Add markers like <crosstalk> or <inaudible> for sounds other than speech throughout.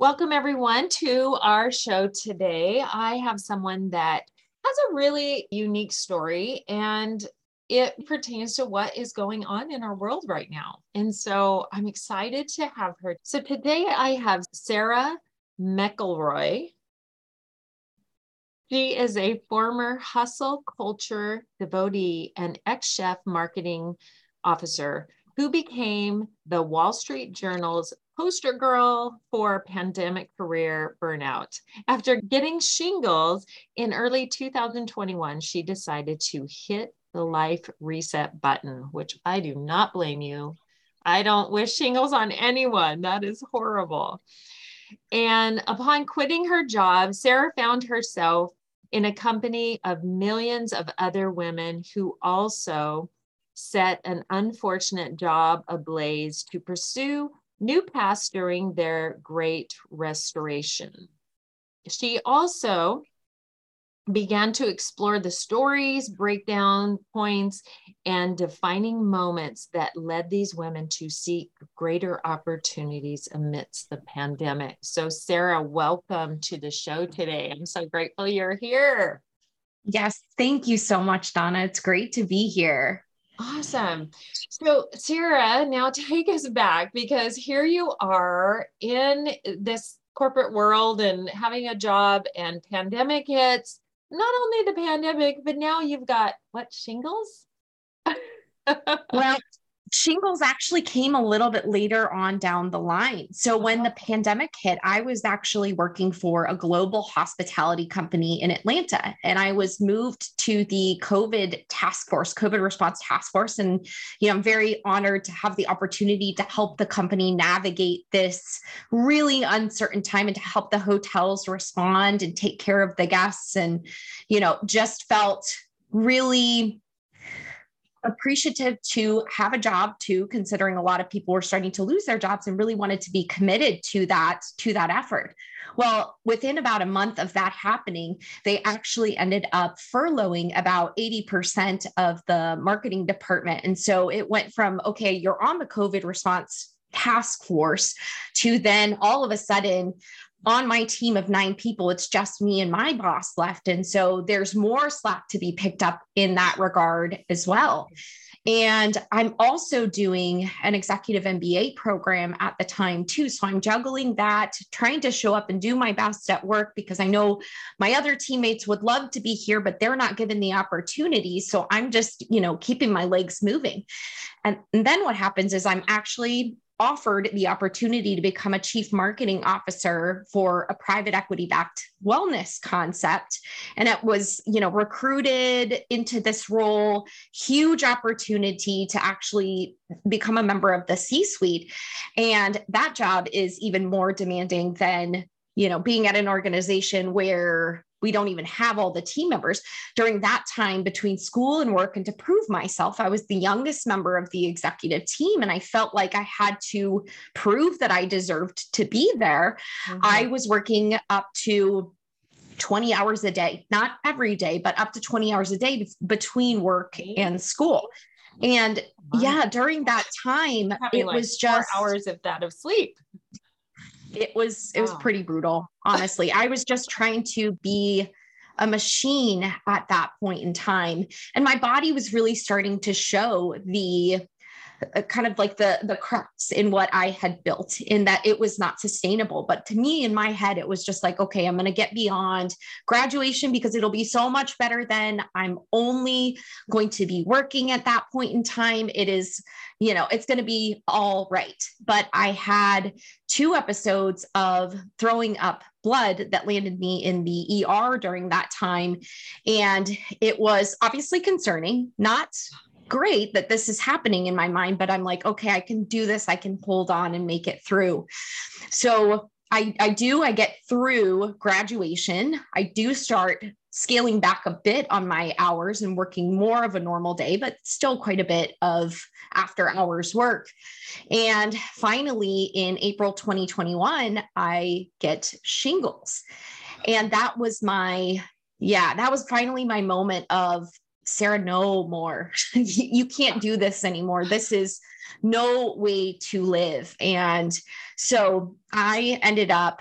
Welcome, everyone, to our show today. I have someone that has a really unique story and it pertains to what is going on in our world right now. And so I'm excited to have her. So today I have Sarah McElroy. She is a former hustle culture devotee and ex chief marketing officer who became the Wall Street Journal's poster girl for pandemic career burnout. After getting shingles in early 2021, she decided to hit the life reset button, which I do not blame you. I don't wish shingles on anyone. That is horrible. And upon quitting her job, Sarah found herself in a company of millions of other women who also set an unfortunate job ablaze to pursue new paths during their great resignation. She also began to explore the stories, breakdown points, and defining moments that led these women to seek greater opportunities amidst the pandemic. So, Sarah, welcome to the show today. I'm so grateful you're here. Yes, thank you so much, Donna. It's great to be here. Awesome. So, Sarah, now <laughs> take us back because here you are in this corporate world and having a job, and pandemic hits. Not only the pandemic, but now you've got what shingles? <laughs> well, shingles actually came a little bit later on down the line. So when the oh. pandemic hit, I was actually working for a global hospitality company in Atlanta and I was moved to the COVID task force, COVID response task force and you know, I'm very honored to have the opportunity to help the company navigate this really uncertain time and to help the hotels respond and take care of the guests and you know, just felt really appreciative to have a job too considering a lot of people were starting to lose their jobs and really wanted to be committed to that to that effort. Well within about a month of that happening they actually ended up furloughing about 80% of the marketing department. And so it went from okay you're on the covid response task force to then all of a sudden on my team of nine people, it's just me and my boss left. And so there's more slack to be picked up in that regard as well. And I'm also doing an executive MBA program at the time, too. So I'm juggling that, trying to show up and do my best at work because I know my other teammates would love to be here, but they're not given the opportunity. So I'm just, you know, keeping my legs moving. And, and then what happens is I'm actually offered the opportunity to become a chief marketing officer for a private equity backed wellness concept. And it was you know recruited into this role huge opportunity to actually become a member of the c suite and that job is even more demanding than you know being at an organization where we don't even have all the team members. During that time between school and work and to prove myself i was the youngest member of the executive team and i felt like i had to prove that i deserved to be there. Mm-hmm. i was working up to 20 hours a day not every day but up to 20 hours a day between work and school. And yeah during that time it like was just hours of that of sleep it was it was pretty brutal honestly. I was just trying to be a machine at that point in time. And my body was really starting to show the kind of like the the cracks in what I had built in that it was not sustainable. But to me, in my head, it was just like, okay, I'm going to get beyond graduation because it'll be so much better then. I'm only going to be working at that point in time. It is, you know, it's going to be all right. But I had two episodes of throwing up blood that landed me in the ER during that time. And it was obviously concerning, not great that this is happening in my mind, but I'm like, okay, I can do this. I can hold on and make it through. So I, I do, I get through graduation. I do start scaling back a bit on my hours and working more of a normal day, but still quite a bit of after hours work. And finally, in April 2021, I get shingles. And that was my, yeah, that was finally my moment of Sarah, no more. <laughs> you can't do this anymore. This is no way to live. And so I ended up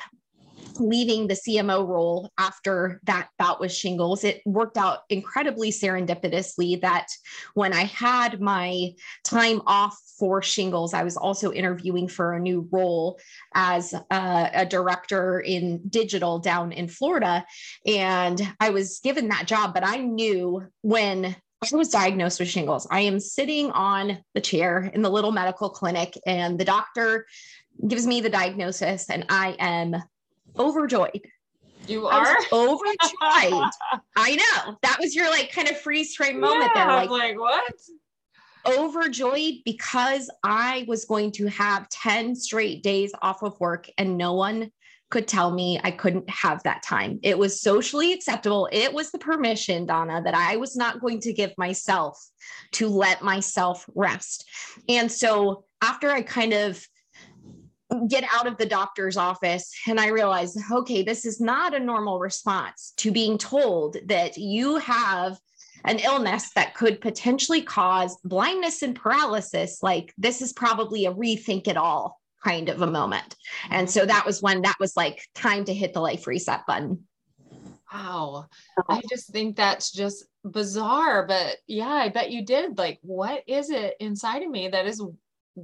leaving the CMO role after that bout with shingles, it worked out incredibly serendipitously that when I had my time off for shingles, I was also interviewing for a new role as a, a director in digital down in Florida. And I was given that job, but I knew when I was diagnosed with shingles. I am sitting on the chair in the little medical clinic, and the doctor gives me the diagnosis, and I am overjoyed. You are overjoyed. <laughs> I know that was your like kind of freeze frame moment yeah, there. Like, like what? Overjoyed because I was going to have 10 straight days off of work and no one could tell me I couldn't have that time. It was socially acceptable. It was the permission, Donna, that I was not going to give myself to let myself rest. And so after I kind of get out of the doctor's office and I realized, okay, this is not a normal response to being told that you have an illness that could potentially cause blindness and paralysis. Like, this is probably a rethink it all kind of a moment. And so that was when that was like time to hit the life reset button. Wow. I just think that's just bizarre. But yeah, I bet you did. Like, what is it inside of me that is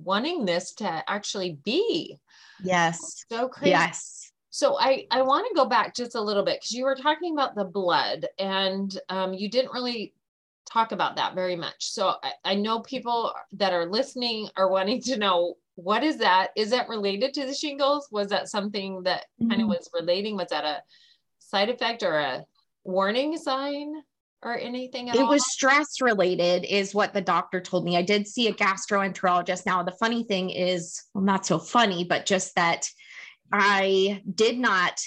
wanting this to actually be. Yes. So crazy. Yes. So I, I want to go back just a little bit because you were talking about the blood and um, you didn't really talk about that very much. So I, I know people that are listening are wanting to know what is that? Is that related to the shingles? Was that something that mm-hmm. kind of was relating? Was that a side effect or a warning sign? Or anything else? it all? was stress related is what the doctor told me i did see a gastroenterologist now the funny thing is well not so funny but just that i did not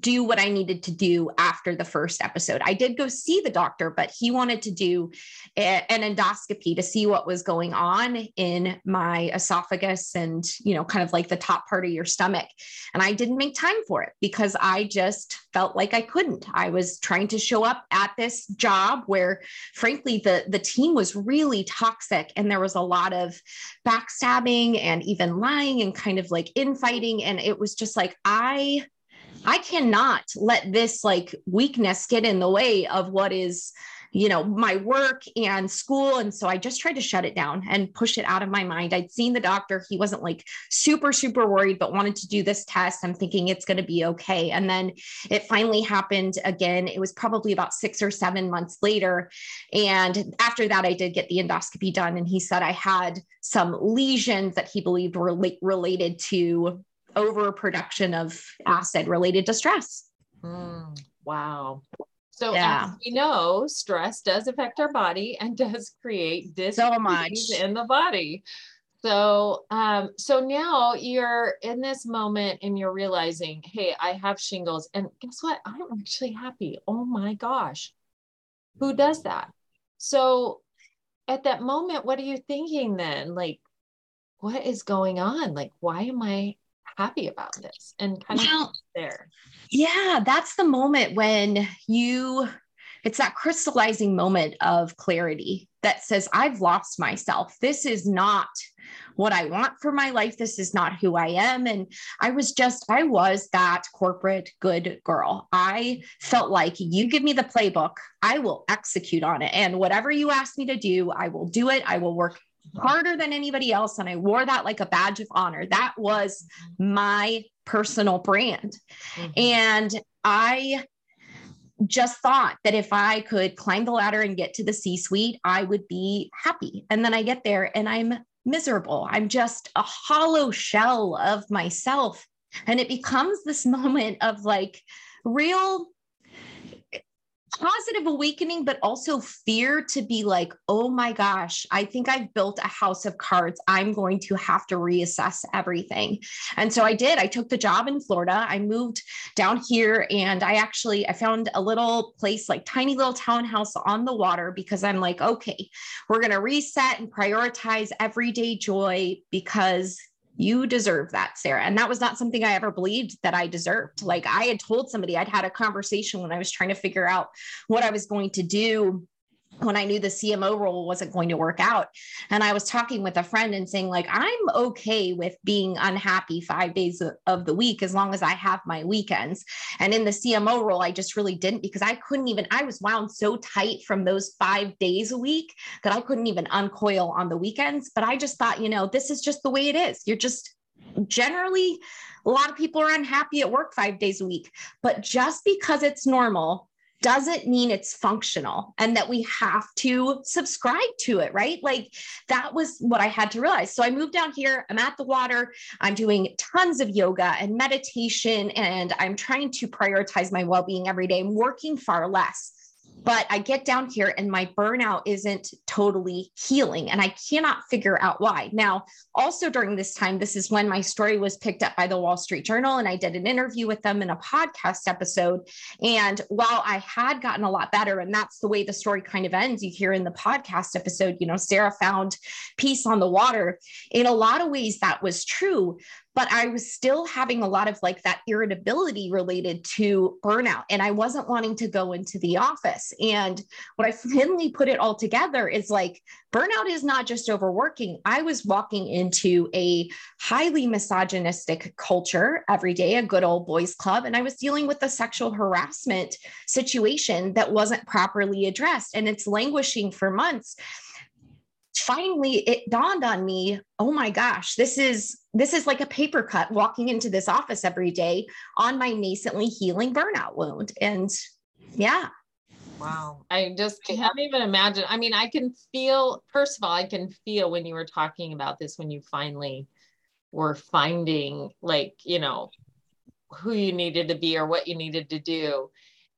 do what I needed to do after the first episode. I did go see the doctor, but he wanted to do a, an endoscopy to see what was going on in my esophagus and, you know, kind of like the top part of your stomach. And I didn't make time for it because I just felt like I couldn't. I was trying to show up at this job where frankly the the team was really toxic and there was a lot of backstabbing and even lying and kind of like infighting and it was just like I I cannot let this like weakness get in the way of what is, you know, my work and school. And so I just tried to shut it down and push it out of my mind. I'd seen the doctor. He wasn't like super, super worried, but wanted to do this test. I'm thinking it's going to be okay. And then it finally happened again. It was probably about six or seven months later. And after that, I did get the endoscopy done. And he said I had some lesions that he believed were related to overproduction of acid related to stress. Mm, wow. So yeah. we know, stress does affect our body and <laughs> does create this so much in the body. So um, so now you're in this moment and you're realizing, hey, I have shingles. And guess what? I'm actually happy. Oh my gosh. Who does that? So at that moment, what are you thinking then? Like, what is going on? Like, why am I happy about this and kind of there. Yeah, that's the moment when you it's that crystallizing moment of clarity that says I've lost myself. This is not what I want for my life. This is not who I am. And I was just, I was that corporate good girl. I felt like you give me the playbook, I will execute on it. And whatever you ask me to do, I will do it. I will work harder than anybody else. And I wore that like a badge of honor. That was my personal brand. Mm-hmm. And I just thought that if I could climb the ladder and get to the C suite, I would be happy. And then I get there and I'm miserable. I'm just a hollow shell of myself. And it becomes this <laughs> moment of like real positive awakening, but also fear to be like, oh my gosh, I think I've built a house of cards. I'm going to have to reassess everything. And so I did. I took the job in Florida. I moved down here and I actually I found a little place like tiny little townhouse on the water because I'm like, okay, we're going to reset and prioritize everyday joy because you deserve that, Sarah. And that was not something I ever believed that I deserved. Like I had told somebody, I'd had a conversation when I was trying to figure out what I was going to do when I knew the CMO role wasn't going to work out. And I was talking with a friend and saying, like, I'm okay with being unhappy five days of the week as long as I have my weekends. And in the CMO role, I just really didn't because I couldn't even, I was wound so tight from those five days a week that I couldn't even uncoil on the weekends. But I just thought, you know, this is just the way it is. You're just generally, a lot of people are unhappy at work five days a week. But just because it's normal doesn't mean it's functional and that we have to subscribe to it, right? Like that was what I had to realize. So I moved down here, I'm at the water, I'm doing tons of yoga and meditation, and I'm trying to prioritize my well being every day. I'm working far less but I get down here and my burnout isn't totally healing and I cannot figure out why. Now, also during this time, this is when my story was picked up by the Wall Street Journal and I did an interview with them in a podcast episode. And while I had gotten a lot better, and that's the way the story kind of ends, you hear in the podcast episode, you know, Sarah found peace on the water. In a lot of ways, that was true but I was still having a lot of like that irritability related to burnout. And I wasn't wanting to go into the office. And what I finally put it all together is like burnout is not just overworking. I was walking into a highly misogynistic culture every day, a good old boys club, and I was dealing with a sexual harassment situation that wasn't properly addressed. And it's languishing for months finally it dawned on me oh my gosh this is this is like a paper cut walking into this office every day on my nascently healing burnout wound. And yeah. Wow. I just can't even imagine. I mean i can feel first of all i can feel when you were talking about this when you finally were finding like you know who you needed to be or what you needed to do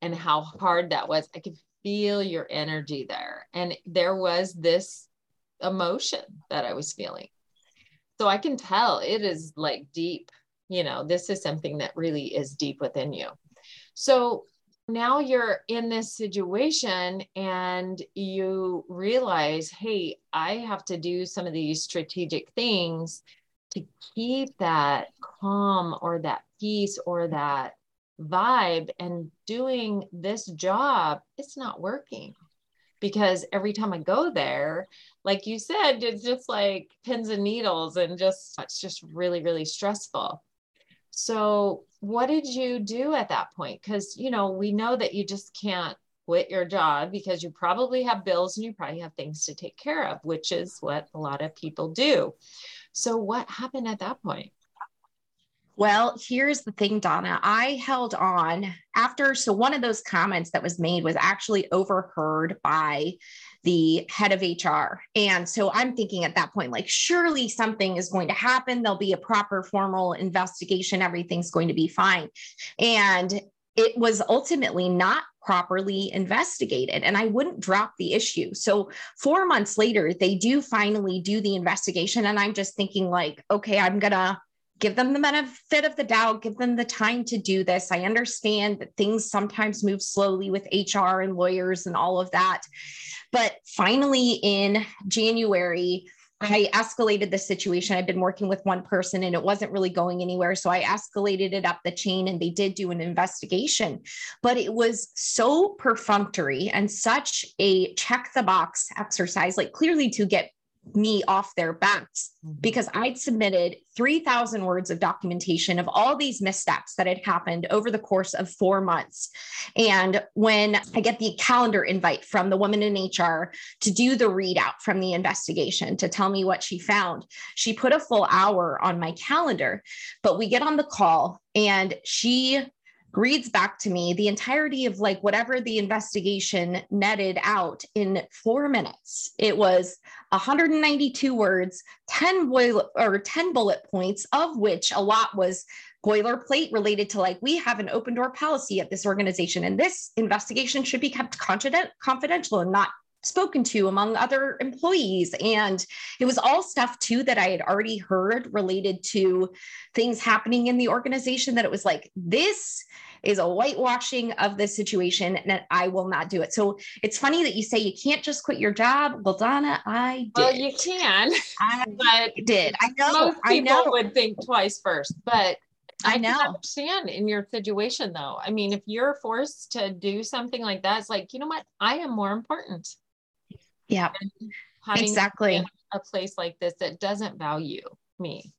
and how hard that was. I could feel your energy there. And there was this emotion that I was feeling. So I can tell it is like deep, you know, this is something that really is deep within you. So now you're in this situation and you realize, hey, I have to do some of these strategic things to keep that calm or that peace or that vibe and doing this job, it's not working because every time I go there, like you said, it's just like pins and needles and just, it's just really, really stressful. So, what did you do at that point? Because, you know, we know that you just can't quit your job because you probably have bills and you probably have things to take care of, which is what a lot of people do. So, what happened at that point? Well, here's the thing, Donna. I held on after. So, one of those comments that was made was actually overheard by the head of HR. And so I'm thinking at that point, like, surely something is going to happen. There'll be a proper formal investigation. Everything's going to be fine. And it was ultimately not properly investigated and I wouldn't drop the issue. So 4 months later they do finally do the investigation and I'm just thinking like okay I'm to give them the benefit of the doubt, give them the time to do this. I understand that things sometimes move slowly with HR and lawyers and all of that. But finally, in January, I escalated the situation. I'd been working with one person and it wasn't really going anywhere. So I escalated it up the chain and they did do an investigation. But it was so perfunctory and such a check the box exercise, like clearly to get me off their backs mm-hmm. because I'd submitted 3,000 words of documentation of all these missteps that had happened over the course of four months. And when I get the calendar invite from the woman in HR to do the readout from the investigation to tell me what she found, she put a full hour on my calendar. But we get on the call and she reads back to me the entirety of like whatever the investigation netted out in four minutes. It was 192 words, 10 boil or 10 bullet points, of which a lot was boilerplate related to like we have an open door policy at this organization and this investigation should be kept confidential and not spoken to among other employees and it was all stuff too that i had already heard related to things happening in the organization that it was like this is a whitewashing of the situation and I will not do it. So it's funny that you say you can't just quit your job. Well, Donna, I did. Well, you can. I <laughs> but did. I know. Most people I know. would think twice first, but I know. I understand in your situation though. I mean, if you're forced to do something like that, it's like, you know what? I am more important. Yeah. Exactly. A place like this that doesn't value me.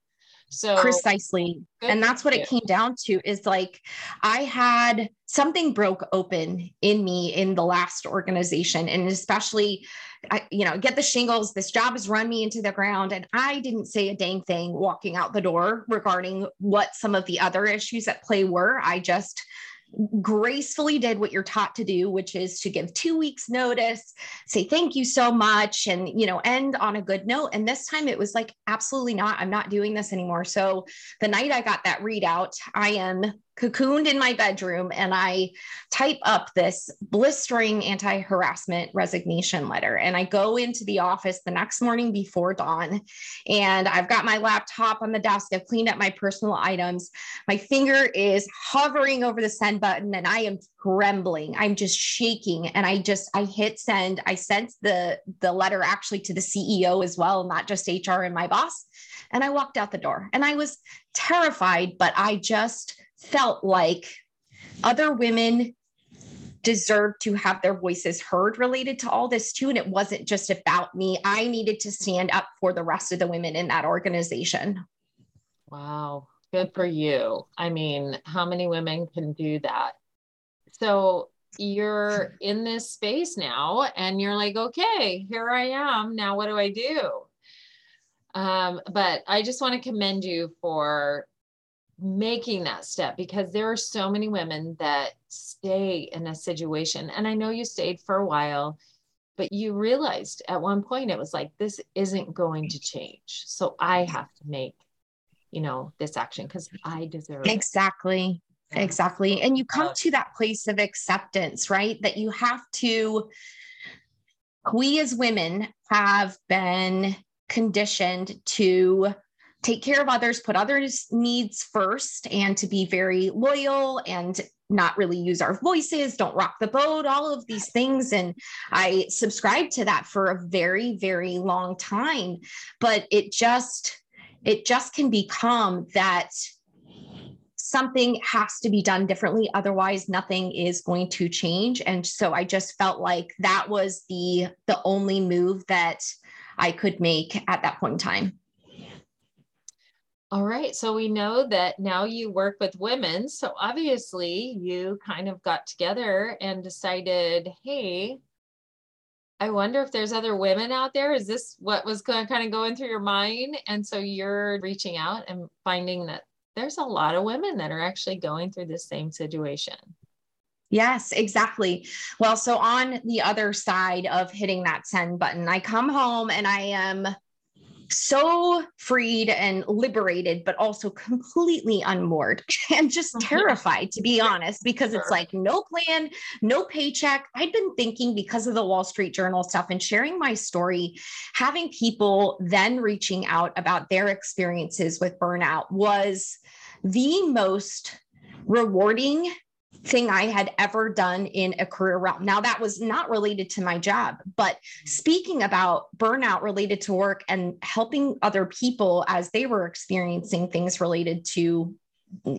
So precisely. And that's what you. it came down to is like I had something broke open in me in the last organization and especially I, you know, get the shingles. This job has run me into the ground. And I didn't say a dang thing walking out the door regarding what some of the other issues at play were. I just gracefully did what you're taught to do which is to give two weeks notice say thank you so much and you know end on a good note. And this time it was like absolutely not. I'm not doing this anymore. So the night i got that readout i am cocooned in my bedroom and I type up this blistering anti harassment resignation letter. And I go into the office the next morning before dawn. And I've got my laptop on the desk. I've cleaned up my personal items. My finger is hovering over the send button and I am trembling. I'm just shaking. And I just, I hit send. I sent the, the letter actually to the CEO as well, not just HR and my boss. And I walked out the door and I was terrified, but I just, felt like other women deserved to have their voices heard related to all this too. And it wasn't just about me. I needed to stand up for the rest of the women in that organization. Wow. Good for you. I mean, how many women can do that? So you're in this space now and you're like, okay, here I am. Now what do I do? Um, but I just want to commend you for making that step because there are so many women that stay in a situation. And I know you stayed for a while, but you realized at one point it was like, this isn't going to change. So I have to make, you know, this action because I deserve exactly. It. Exactly. And you come to that place of acceptance, right? That you have to, we as women have been conditioned to take care of others, put others' needs first, and to be very loyal and not really use our voices, don't rock the boat, all of these things. And I subscribed to that for a very, very long time. But it just, it just can become that something has to be done differently otherwise nothing is going to change and so i just felt like that was the the only move that i could make at that point in time all right. So we know that now you work with women. So obviously you kind of got together and decided, hey, I wonder if there's other women out there. Is this what was kind of going through your mind? And so you're reaching out and finding that there's a lot of women that are actually going through the same situation. Yes, exactly. Well, so on the other side of hitting that send button, I come home and I am so freed and liberated, but also completely unmoored <laughs> and just mm-hmm. terrified, to be honest, because it's like no plan, no paycheck. I'd been thinking because of the Wall Street Journal stuff and sharing my story, having people then reaching out about their experiences with burnout was the most rewarding thing I had ever done in a career realm. Now, that was not related to my job, but speaking about burnout related to work and helping other people as they were experiencing things related to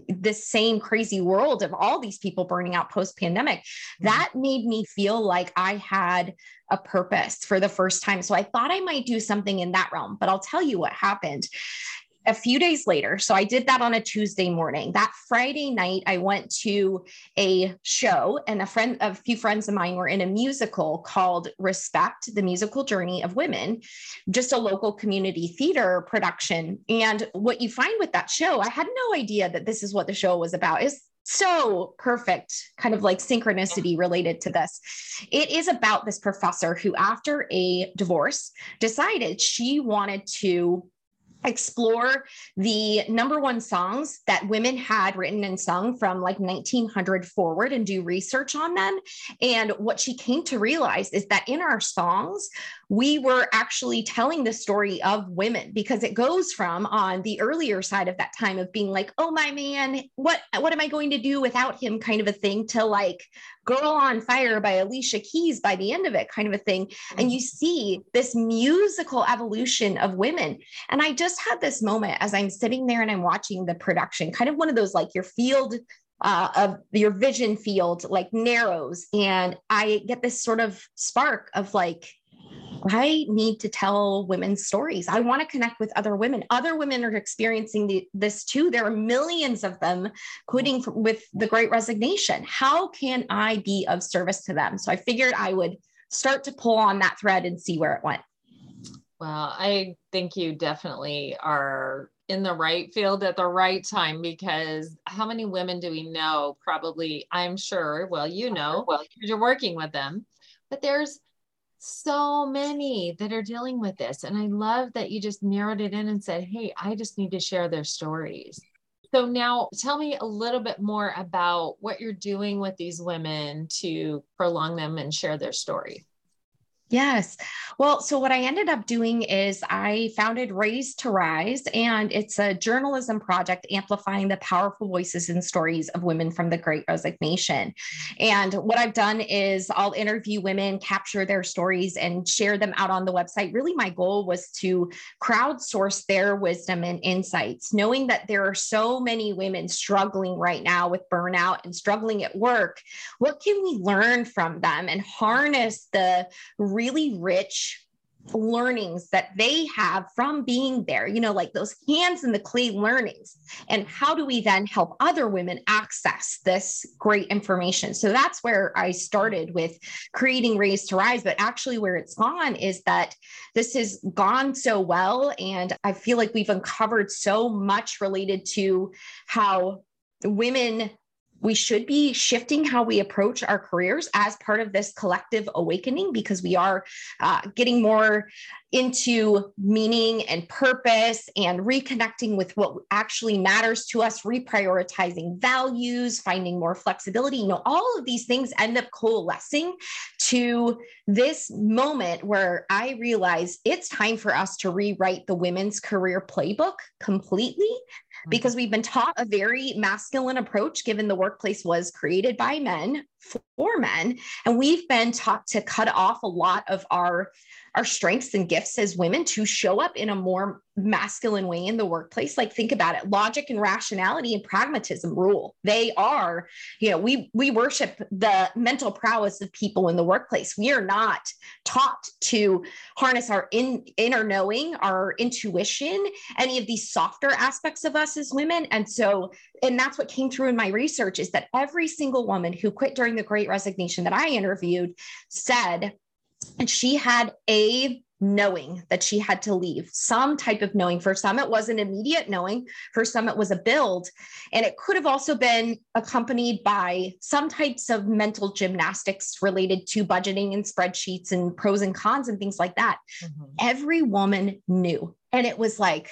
this same crazy world of all these people burning out post pandemic, mm-hmm. that made me feel like I had a purpose for the first time. So I thought I might do something in that realm, but I'll tell you what happened a few days later, so I did that on a Tuesday morning. That Friday night, I went to a show, and a friend, a few friends of mine were in a musical called Respect: The Musical Journey of Women, just a local community theater production. And what you find with that show, I had no idea that this is what the show was about. Is so perfect kind of like synchronicity related to this. It is about this professor who, after a divorce, decided she wanted to explore the number one songs that women had written and sung from like 1900 forward and do research on them. And what she came to realize is that in our songs, we were actually telling the story of women because it goes from on the earlier side of that time of being like, oh my man, what what am I going to do without him kind of a thing to like Girl on Fire by Alicia Keys by the end of it, kind of a thing. And you see this musical evolution of women. And I just had this moment as I'm sitting there and I'm watching the production, kind of one of those like your field uh, of your vision field like narrows. And I get this sort of spark of like, I need to tell women's stories. I want to connect with other women. Other women are experiencing the, this too. There are millions of them quitting with the great resignation. How can I be of service to them? So I figured I would start to pull on that thread and see where it went. Well, I think you definitely are in the right field at the right time because how many women do we know? Probably, I'm sure, well, you know, uh-huh. well, you're working with them, but there's so many that are dealing with this. And I love that you just narrowed it in and said, hey, I just need to share their stories. So now tell me a little bit more about what you're doing with these women to prolong them and share their story. Yes. Well, so what I ended up doing is I founded Raise to Rise, and it's a journalism project amplifying the powerful voices and stories of women from the Great Resignation. And what I've done is I'll interview women, capture their stories, and share them out on the website. Really, my goal was to crowdsource their wisdom and insights, knowing that there are so many women struggling right now with burnout and struggling at work. What can we learn from them and harness the really rich learnings that they have from being there, you know, like those hands in the clay learnings. And how do we then help other women access this great information? So that's where I started with creating Raised to Rise. But actually, where it's gone is that this has gone so well. And I feel like we've uncovered so much related to how women we should be shifting how we approach our careers as part of this collective awakening because we are uh, getting more into meaning and purpose and reconnecting with what actually matters to us, reprioritizing values, finding more flexibility. You know, all of these things end up coalescing to this moment where I realize it's time for us to rewrite the women's career playbook completely. Because we've been taught a very masculine approach given the workplace was created by men for men. And we've been taught to cut off a lot of our our strengths and gifts as women to show up in a more masculine way in the workplace. Like think about it logic and rationality and pragmatism rule. They are you know we we worship the mental prowess of people in the workplace. We are not taught to harness our in, inner knowing our intuition any of these softer aspects of us as women. And so and that's what came through in my research is that every single woman who quit during the great resignation that i interviewed said and she had a knowing that she had to leave, some type of knowing. For some, it was an immediate knowing, for some, it was a build. And it could have also been accompanied by some types of mental gymnastics related to budgeting and spreadsheets and pros and cons and things like that. Mm-hmm. Every woman knew. And it was like,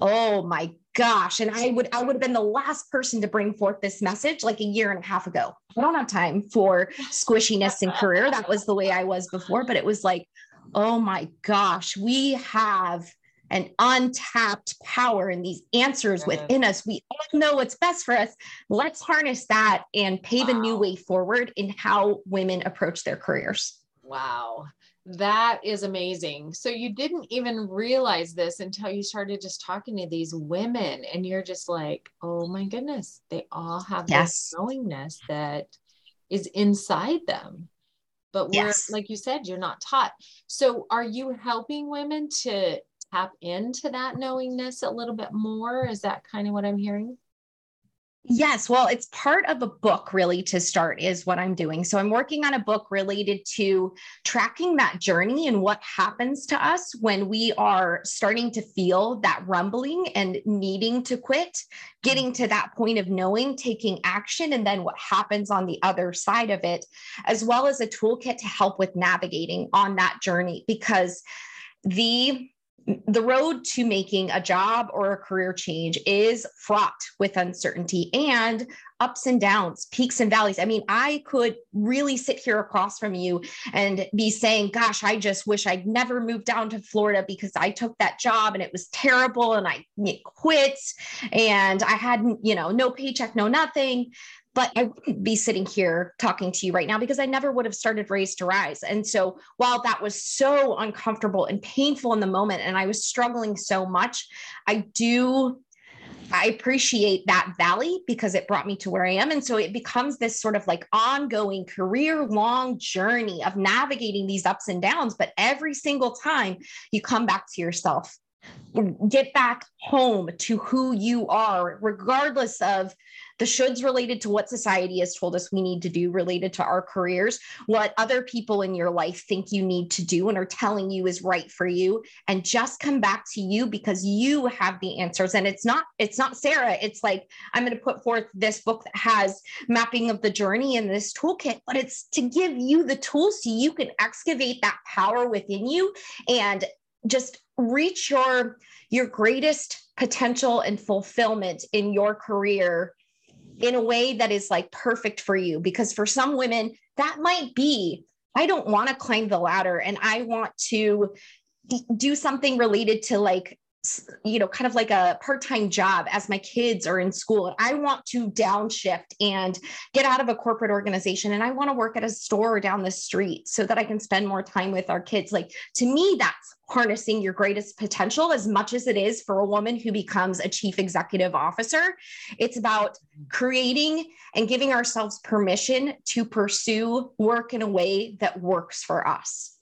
oh my gosh and i would i would have been the last person to bring forth this message like a year and a half ago. I don't have time for squishiness in career. That was the way i was before but it was like oh my gosh we have an untapped power and these answers within us. We all know what's best for us. Let's harness that and pave wow. a new way forward in how women approach their careers wow that is amazing. So you didn't even realize this until you started just talking to these women, and you're just like, oh my goodness, they all have yes. this knowingness that is inside them. But we're yes. like you said, you're not taught. So are you helping women to tap into that knowingness a little bit more? Is that kind of what I'm hearing? Yes, well, it's part of a book really to start, is what I'm doing. So I'm working on a book related to tracking that journey and what happens to us when we are starting to feel that rumbling and needing to quit, getting to that point of knowing, taking action, and then what happens on the other side of it, as well as a toolkit to help with navigating on that journey. Because the the road to making a job or a career change is fraught with uncertainty and ups and downs, peaks and valleys. I mean, I could really sit here across from you and be saying, Gosh, I just wish I'd never moved down to Florida because I took that job and it was terrible and I quit and I hadn't, you know, no paycheck, no nothing but I wouldn't be sitting here talking to you right now because I never would have started Raise to Rise. And so while that was so uncomfortable and painful in the moment, and I was struggling so much, I do. I appreciate that valley because it brought me to where I am. And so it becomes this sort of like ongoing career long journey of navigating these ups and downs. But every single time you come back to yourself, get back home to who you are, regardless of the shoulds related to what society has told us we need to do related to our careers, what other people in your life think you need to do and are telling you is right for you, and just come back to you because you have the answers. And it's not, it's not Sarah. It's like, I'm going to put forth this book that has mapping of the journey and this toolkit, but it's to give you the tools so you can excavate that power within you and just reach your your greatest potential and fulfillment in your career in a way that is like perfect for you. Because for some women that might be i don't want to climb the ladder and i want to do something related to like you know kind of like a part-time job as my kids are in school i want to downshift and get out of a corporate organization and i want to work at a store down the street so that i can spend more time with our kids like to me that's harnessing your greatest potential as much as it is for a woman who becomes a chief executive officer. It's about creating and giving ourselves permission to pursue work in a way that works for us.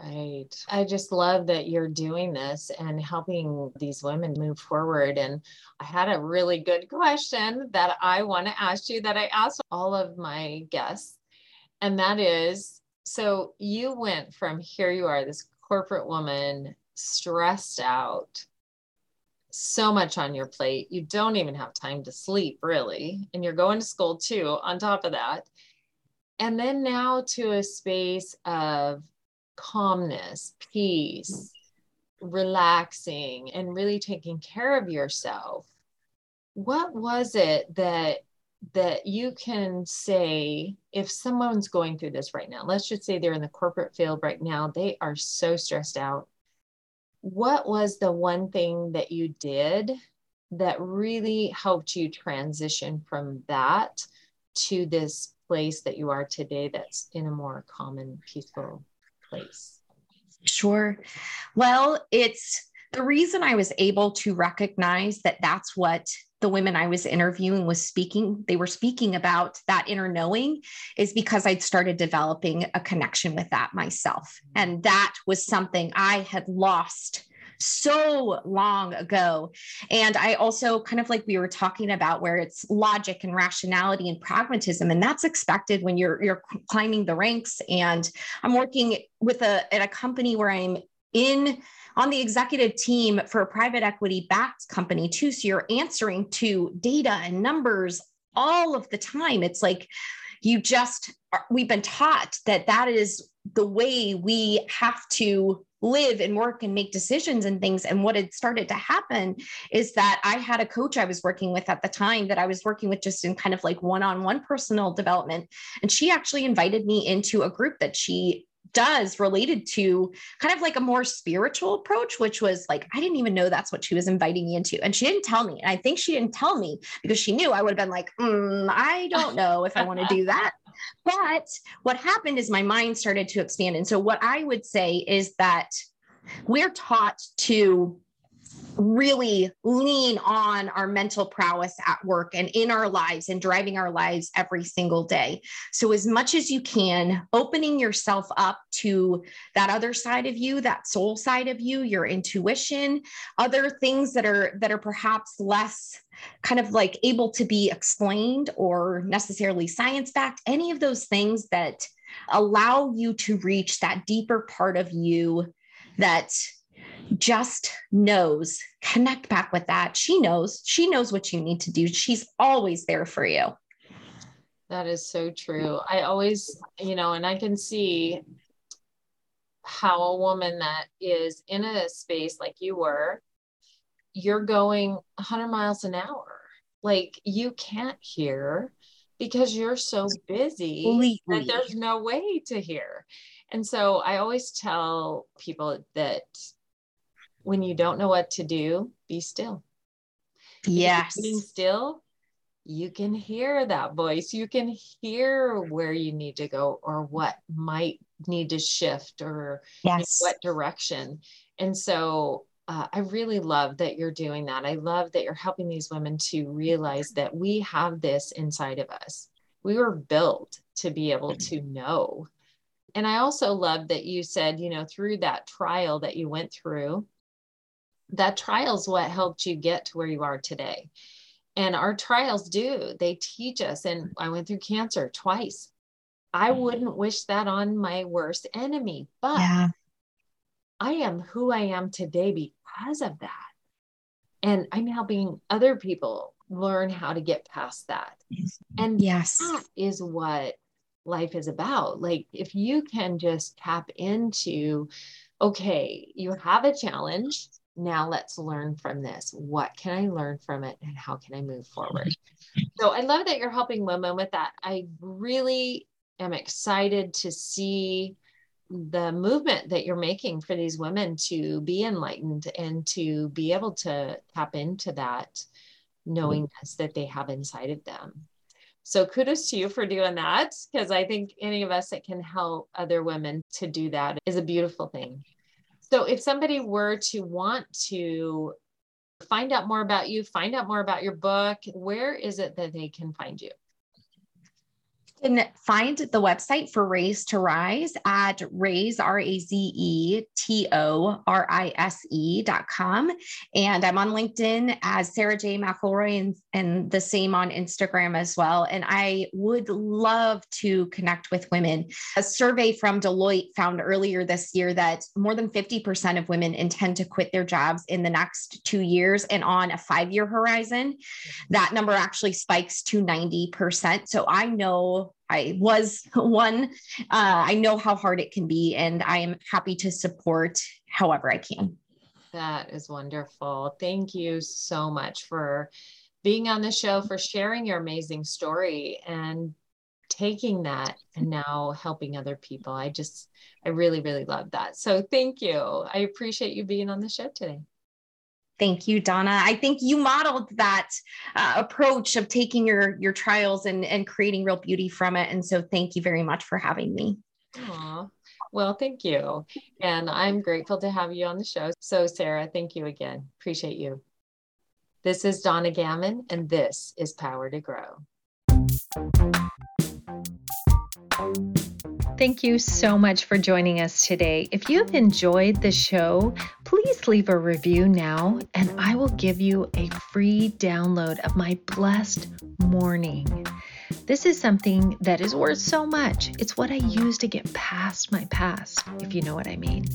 Right. I just love that you're doing this and helping these women move forward. And I had a really good question that I want to ask you that I asked all of my guests. And that is so you went from here you are, this corporate woman, stressed out, so much on your plate. You don't even have time to sleep, really. And you're going to school too, on top of that. And then now to a space of calmness, peace, relaxing, and really taking care of yourself. What was it that that you can say if someone's going through this right now, let's just say they're in the corporate field right now, they are so stressed out. What was the one thing that you did that really helped you transition from that to this place that you are today that's in a more common, peaceful place? Sure. Well, it's the reason I was able to recognize that that's what the women I was interviewing was speaking, they were speaking about that inner knowing is because I'd started developing a connection with that myself. And that was something I had lost so long ago. And I also kind of like we were talking about where it's logic and rationality and pragmatism. And that's expected when you're you're climbing the ranks. And I'm working with a at a company where I'm in on the executive team for a private equity backed company too. So you're answering to data and numbers all of the time. It's like you just, we've been taught that that is the way we have to live and work and make decisions and things. And what had started to happen is that I had a coach I was working with at the time that I was working with just in kind of like one on one personal development. And she actually invited me into a group that she does related to kind of like a more spiritual approach, which was like, I didn't even know that's what she was inviting me into. And she didn't tell me. And I think she didn't tell me because she knew I would have been like, mm, I don't know if I want to <laughs> do that. But what happened is my mind started to expand. And so, what I would say is that we're taught to really lean on our mental prowess at work and in our lives and driving our lives every single day. So, as much as you can, opening yourself up to that other side of you, that soul side of you, your intuition, other things that are that are perhaps less kind of like able to be explained or necessarily science backed, any of those things that allow you to reach that deeper part of you that just knows, connect back with that. She knows, she knows what you need to do. She's always there for you. That is so true. I always, you know, and I can see how a woman that is in a space like you were, you're going 100 miles an hour. Like you can't hear because you're so busy Completely. that there's no way to hear. And so I always tell people that when you don't know what to do, be still. Yes. Being still, you can hear that voice. You can hear where you need to go or what might need to shift or yes. what direction. And so uh, I really love that you're doing that. I love that you're helping these women to realize that we have this inside of us. We were built to be able to know. And I also love that you said, you know, through that trial that you went through, that trial is what helped you get to where you are today. And our trials do, they teach us. And I went through cancer twice. I mm-hmm. wouldn't wish that on my worst enemy, but yeah. I am who I am today because of that. And I'm helping other people learn how to get past that. And yes, that is what life is about. Like, if you can just tap into, okay, you have a challenge, now let's learn from this. What can I learn from it and how can I move forward? Mm-hmm. So I love that you're helping women with that. I really am excited to see the movement that you're making for these women to be enlightened and to be able to tap into that knowingness that they have inside of them. So kudos to you for doing that because I think any of us that can help other women to do that is a beautiful thing. So if somebody were to want to find out more about you, find out more about your book, where is it that they can find you? can find the website for Raze to Rise at raze, R A Z E T O R I S E dot com. And I'm on LinkedIn as Sarah J. McElroy and, and the same on Instagram as well. And I would love to connect with women. A survey from Deloitte found earlier this year that more than 50% of women intend to quit their jobs in the next two years. And on a five year horizon, that number actually spikes to 90%. So I know I was <laughs> one. Uh, I know how hard it can be, and I am happy to support however I can. That is wonderful. Thank you so much for being on the show, for sharing your amazing story and taking that and now helping other people. I just, I really, really love that. So thank you. I appreciate you being on the show today. Thank you, Donna. I think you modeled that uh, approach of taking your your trials and and creating real beauty from it. And so, thank you very much for having me. Aww. Well, thank you, and I'm grateful to have you on the show. So, Sarah, thank you again. Appreciate you. This is Donna Gammon, and this is Power to Grow. Thank you so much for joining us today. If you've enjoyed the show, please leave a review now, and I will give you a free download of my blessed morning. This is something that is worth so much. It's what I use to get past my past, if you know what I mean.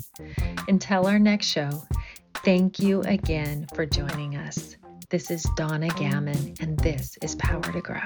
Until our next show, thank you again for joining us. This is Donna Gammon, and this is Power to Grow.